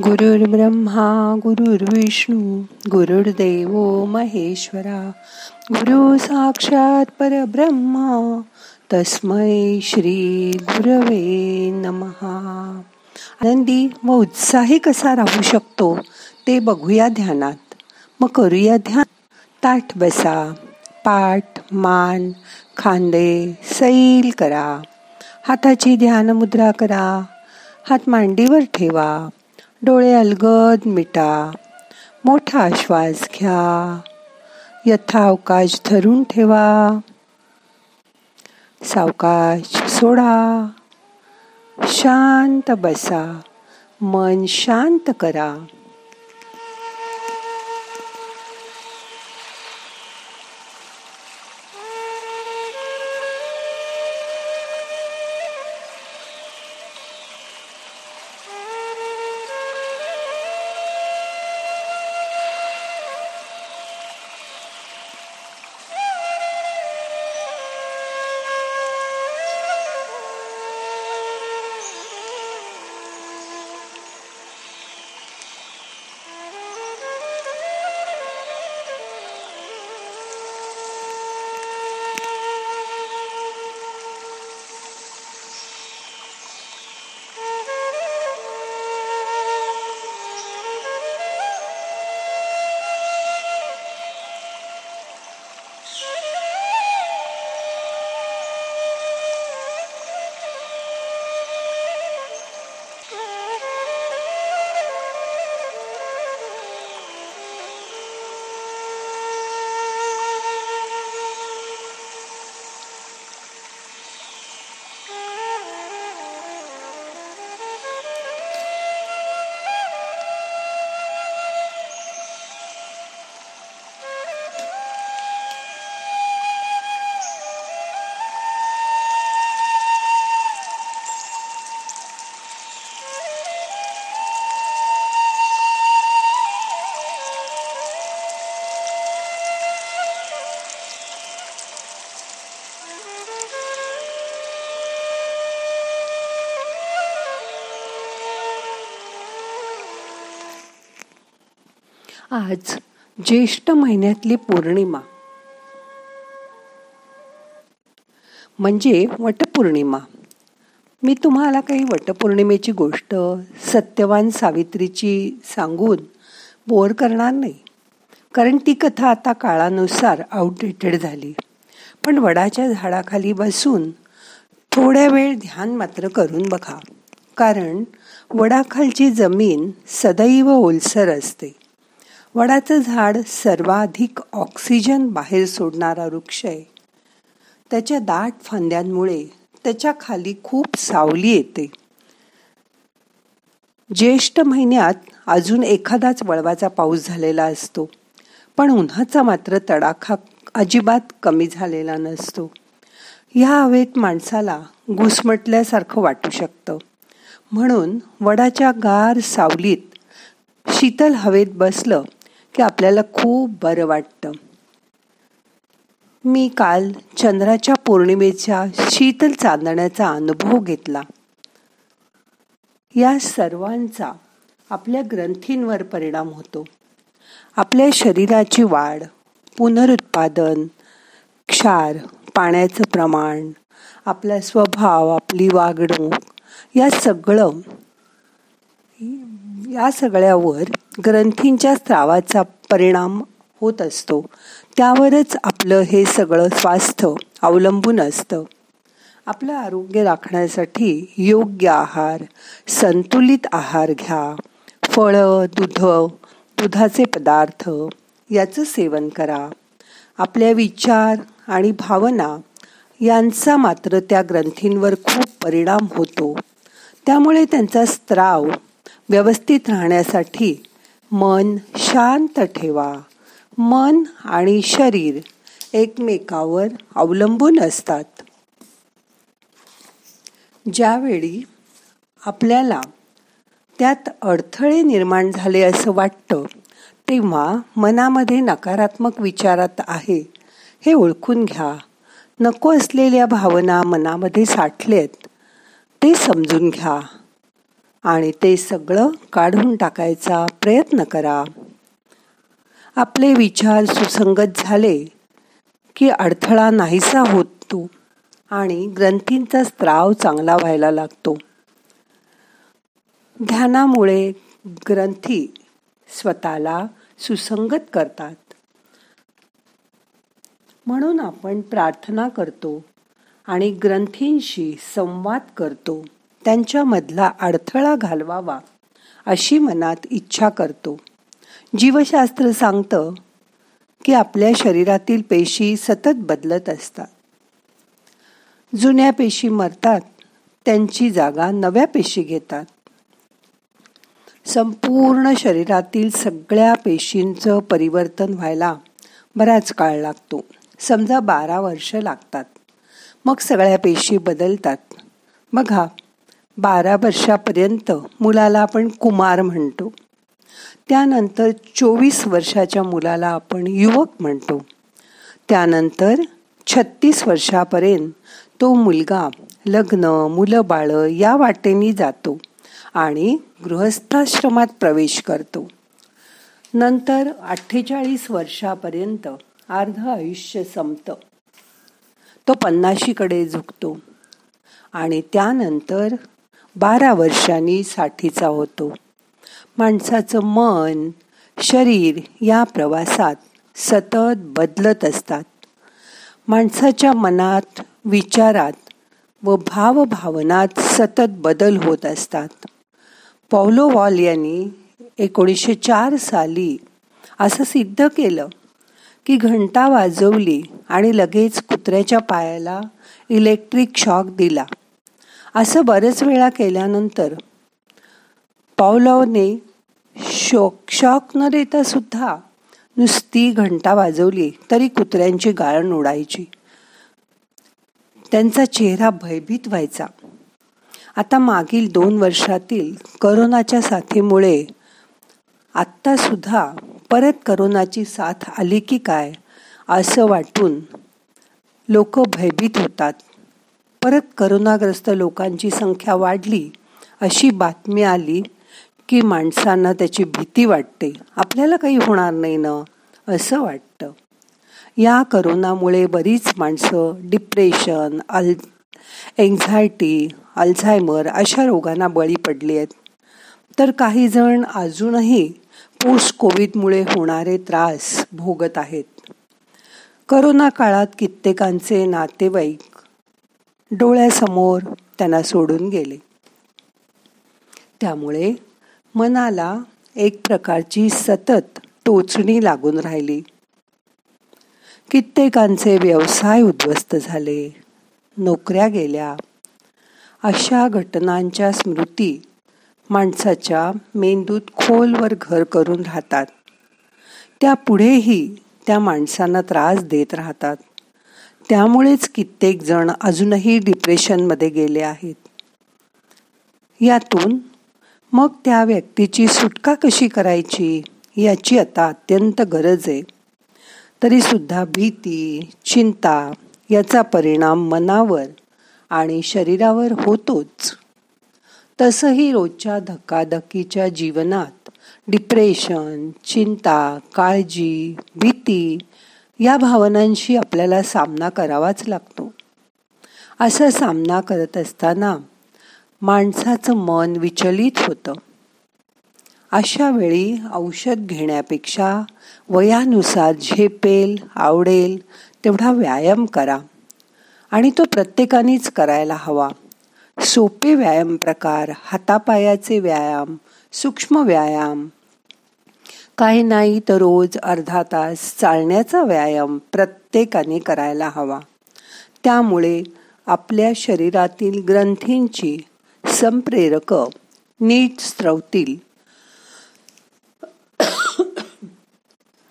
गुरुर् ब्रह्मा गुरुर्विष्णू गुरुर्देव महेश्वरा गुरु साक्षात परब्रह्मा तस्मै श्री गुरवे नमहा. आनंदी व उत्साही कसा राहू शकतो ते बघूया ध्यानात. मग करूया ध्यान. ताठ बसा पाठ मान खांदे सैल करा. हाताची ध्यान मुद्रा करा. हात मांडीवर ठेवा. डोळे अलगद मिटा. मोठा श्वास घ्या. यथावकाश धरून ठेवा. सावकाश सोडा. शांत बसा. मन शांत करा. आज ज्येष्ठ महिन्यातली पौर्णिमा. म्हणजे वटपौर्णिमा. मी तुम्हाला काही वटपौर्णिमेची गोष्ट सत्यवान सावित्रीची सांगून बोर करणार नाही. कारण ती कथा आता काळानुसार आउटडेटेड झाली. पण वडाच्या झाडाखाली बसून थोड्या वेळ ध्यान मात्र करून बघा. कारण वडाखालची जमीन सदैव ओलसर असते. वडाचं झाड सर्वाधिक ऑक्सिजन बाहेर सोडणारा वृक्ष आहे. त्याच्या दाट फांद्यांमुळे त्याच्याखाली खूप सावली येते. ज्येष्ठ महिन्यात अजून एखादाच वळवाचा पाऊस झालेला असतो पण उन्हाचा मात्र तडाखा अजिबात कमी झालेला नसतो. ह्या हवेत माणसाला घुसमटल्यासारखं वाटू शकतं. म्हणून वडाच्या गार सावलीत शीतल हवेत बसलं की आपल्याला खूप बरं वाटतं. मी काल चंद्राच्या पौर्णिमेच्या शीतल चांदण्याचा अनुभव घेतला. या सर्वांचा आपल्या ग्रंथींवर परिणाम होतो. आपल्या शरीराची वाढ पुनरुत्पादन क्षार पाण्याचं प्रमाण आपला स्वभाव आपली वागणूक या सगळं या सगळ्यावर ग्रंथींच्या स्त्रावाचा परिणाम होत असतो. त्यावरच आपलं हे सगळं स्वास्थ्य अवलंबून असतं. आपलं आरोग्य राखण्यासाठी योग्य आहार संतुलित आहार घ्या. फळं दुध दुधाचे पदार्थ याचं सेवन करा. आपल्या विचार आणि भावना यांचा मात्र त्या ग्रंथींवर खूप परिणाम होतो. त्यामुळे त्यांचा स्त्राव व्यवस्थित राहण्यासाठी मन शांत ठेवा. मन आणि शरीर एकमेकावर अवलंबून असतात. ज्यावेळी आपल्याला त्यात अडथळे निर्माण झाले असं वाटतं तेव्हा मनामध्ये नकारात्मक विचारात आहे हे ओळखून घ्या. नको असलेल्या भावना मनामध्ये साठलेत ते समजून घ्या. आणि ते सगळं काढून टाकायचा प्रयत्न करा. आपले विचार सुसंगत झाले की अडथळा नाहीसा होतो आणि ग्रंथींचा स्त्राव चांगला व्हायला लागतो. ध्यानामुळे ग्रंथी स्वतःला सुसंगत करतात. म्हणून आपण प्रार्थना करतो आणि ग्रंथींशी संवाद करतो. त्यांच्यामधला अडथळा घालवावा अशी मनात इच्छा करतो. जीवशास्त्र सांगतं की आपल्या शरीरातील पेशी सतत बदलत असतात. जुन्या पेशी मरतात त्यांची जागा नव्या पेशी घेतात. संपूर्ण शरीरातील सगळ्या पेशींचं परिवर्तन व्हायला बराच काळ लागतो. समजा बारा वर्ष लागतात. मग सगळ्या पेशी बदलतात. बघा बारा वर्षापर्यंत मुलाला आपण कुमार म्हणतो. त्यानंतर चोवीस वर्षाच्या मुलाला आपण युवक म्हणतो. त्यानंतर छत्तीस वर्षापर्यंत तो मुलगा लग्न मुलं बाळं या वाटेने जातो आणि गृहस्थाश्रमात प्रवेश करतो. नंतर अठ्ठेचाळीस वर्षापर्यंत अर्ध आयुष्य संपतं. तो पन्नाशीकडे झुकतो आणि त्यानंतर बारा वर्षांनी साठीचा होतो. माणसाचं मन शरीर या प्रवासात सतत बदलत असतात. माणसाच्या मनात विचारात व भावभावनात सतत बदल होत असतात. पॉलो वॉल यांनी एकोणीसशे चार साली असं सिद्ध केलं की घंटा वाजवली आणि लगेच कुत्र्याच्या पायाला इलेक्ट्रिक शॉक दिला. असं बरेच वेळा केल्यानंतर पावलावने शोक शॉक न देता सुद्धा नुसती घंटा वाजवली तरी कुत्र्यांची गाळण उडायची त्यांचा चेहरा भयभीत व्हायचा. आता मागील दोन वर्षातील करोनाच्या साथीमुळे आत्तासुद्धा परत करोनाची साथ आली की काय असं वाटून लोक भयभीत होतात. परत करोनाग्रस्त लोकांची संख्या वाढली अशी बातमी आली की माणसांना त्याची भीती वाटते. आपल्याला काही होणार नाही ना असं वाटतं. या करोनामुळे बरीच माणसं डिप्रेशन अल एन्झायटी अल्झायमर अशा रोगांना बळी पडली आहेत. तर काही जण अजूनही पोस्ट कोविडमुळे होणारे त्रास भोगत आहेत. करोना काळात कित्येकांचे नातेवाईक डोळ्यासमोर त्यांना सोडून गेले. त्यामुळे मनाला एक प्रकारची सतत टोचणी लागून राहिली. कित्येकांचे व्यवसाय उद्ध्वस्त झाले. नोकऱ्या गेल्या. अशा घटनांच्या स्मृती माणसाच्या मेंदूत खोलवर घर करून राहतात. त्या पुढेही त्या माणसांना त्रास देत राहतात. त्यामुळेच कित्येक जण अजूनही डिप्रेशनमध्ये गेले आहेत. यातून मग त्या व्यक्तीची सुटका कशी करायची याची आता अत्यंत गरज आहे. तरीसुद्धा भीती चिंता याचा परिणाम मनावर आणि शरीरावर होतोच. तसंही रोजच्या धकाधकीच्या जीवनात डिप्रेशन चिंता काळजी भीती या भावनांशी आपल्याला सामना करावाच लागतो. असा सामना करत असताना माणसाचं मन विचलित होतं. अशा वेळी औषध घेण्यापेक्षा वयानुसार झेपेल आवडेल तेवढा व्यायाम करा आणि तो प्रत्येकानेच करायला हवा. सोपे व्यायाम प्रकार हातापायाचे व्यायाम सूक्ष्म व्यायाम काही नाही तर रोज अर्धा तास चालण्याचा व्यायाम प्रत्येकाने करायला हवा. त्यामुळे आपल्या शरीरातील ग्रंथींची संप्रेरक नीट स्त्रवतील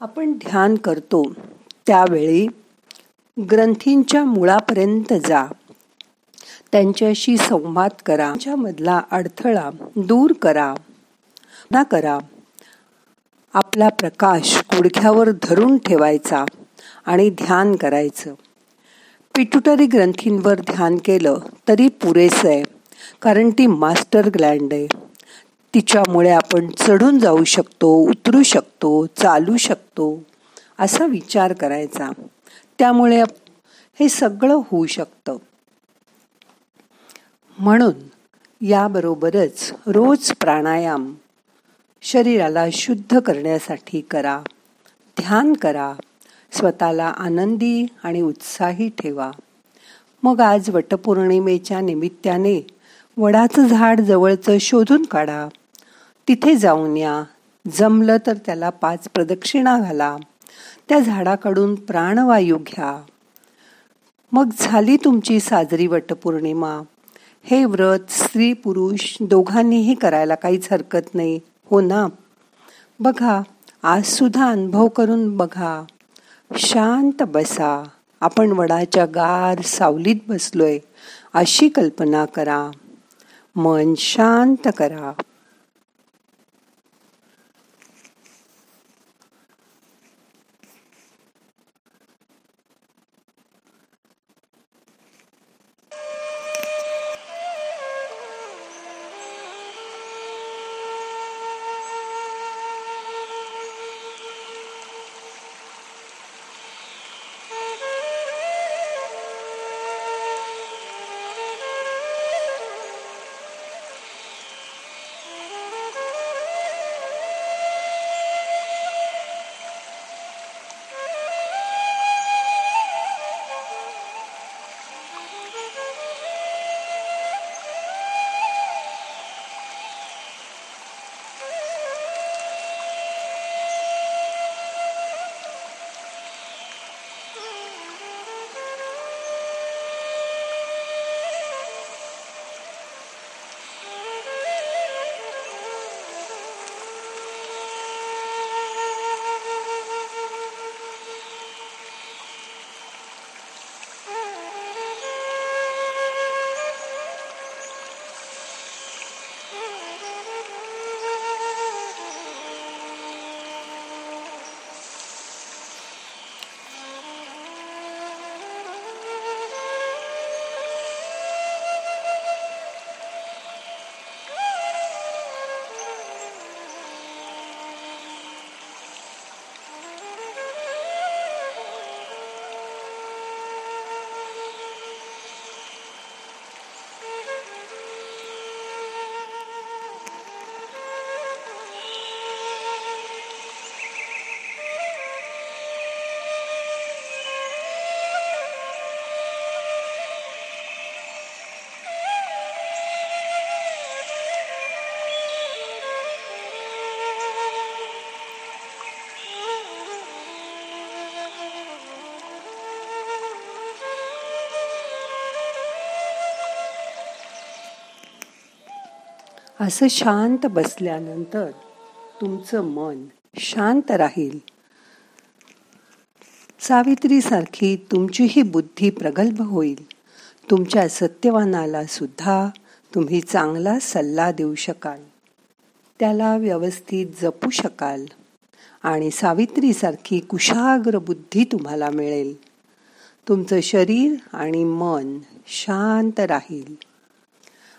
आपण ध्यान करतो. त्यावेळी ग्रंथींच्या मुळापर्यंत जा. त्यांच्याशी संवाद करा. त्यांच्यामधला अडथळा दूर करा. ना करा. आपला प्रकाश गुडघ्यावर धरून ठेवायचा आणि ध्यान करायचं. पिट्युटरी ग्रंथींवर ध्यान केलं तरी पुरेसं आहे कारण ती मास्टर ग्लँड आहे. तिच्यामुळे आपण चढून जाऊ शकतो उतरू शकतो चालू शकतो असा विचार करायचा. त्यामुळे हे सगळं होऊ शकतं. म्हणून याबरोबरच रोज प्राणायाम शरीराला शुद्ध करण्यासाठी करा. ध्यान करा. स्वतःला आनंदी आणि उत्साही ठेवा. मग आज वटपौर्णिमेच्या निमित्ताने वडाचं झाड जवळचं शोधून काढा. तिथे जाऊन या. जमलं तर त्याला पाच प्रदक्षिणा घाला. त्या झाडाकडून प्राणवायू घ्या. मग झाली तुमची साजरी वटपौर्णिमा. हे व्रत स्त्री पुरुष दोघांनीही करायला काहीच हरकत नाही. हो ना. बघा आज सुद्धा अनुभव करून बघा. शांत बसा. आपण वडाच्या गार सावलीत बसलोय. अशी कल्पना करा. मन शांत करा. असं शांत बसल्यानंतर तुमचं मन शांत राहील. सावित्रीसारखी तुमचीही बुद्धी प्रगल्भ होईल. तुमच्या सत्यवानाला सुद्धा तुम्ही चांगला सल्ला देऊ शकाल. त्याला व्यवस्थित जपू शकाल आणि सावित्रीसारखी कुशाग्र बुद्धी तुम्हाला मिळेल. तुमचं शरीर आणि मन शांत राहील.